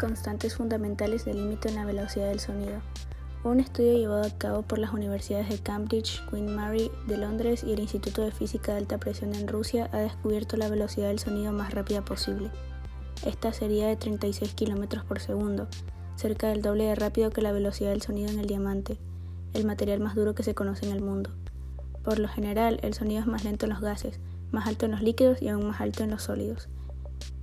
Constantes fundamentales delimitan la velocidad del sonido. Un estudio llevado a cabo por las universidades de Cambridge, Queen Mary de Londres y el Instituto de Física de Alta Presión en Rusia ha descubierto la velocidad del sonido más rápida posible. Esta sería de 36 km por segundo, cerca del doble de rápido que la velocidad del sonido en el diamante, el material más duro que se conoce en el mundo. Por lo general, el sonido es más lento en los gases, más alto en los líquidos y aún más alto en los sólidos.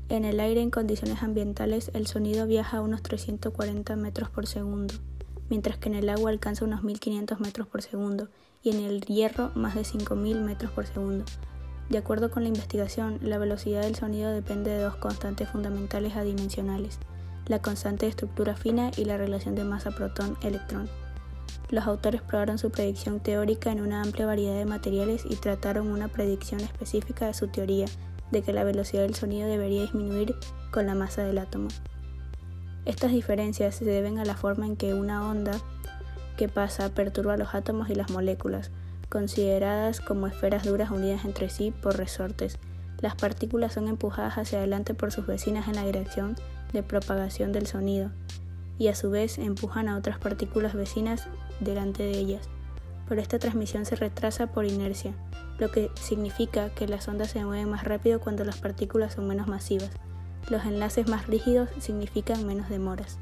En el aire en condiciones ambientales el sonido viaja a unos 340 metros por segundo, mientras que en el agua alcanza unos 1500 metros por segundo y en el hierro más de 5000 metros por segundo. De acuerdo con la investigación, la velocidad del sonido depende de dos constantes fundamentales adimensionales, la constante de estructura fina y la relación de masa protón-electrón. Los autores probaron su predicción teórica en una amplia variedad de materiales y trataron una predicción específica de su teoría de que la velocidad del sonido debería disminuir con la masa del átomo. Estas diferencias se deben a la forma en que una onda que pasa perturba los átomos y las moléculas, consideradas como esferas duras unidas entre sí por resortes. Las partículas son empujadas hacia adelante por sus vecinas en la dirección de propagación del sonido y a su vez empujan a otras partículas vecinas delante de ellas. Pero esta transmisión se retrasa por inercia, lo que significa que las ondas se mueven más rápido cuando las partículas son menos masivas. Los enlaces más rígidos significan menos demoras.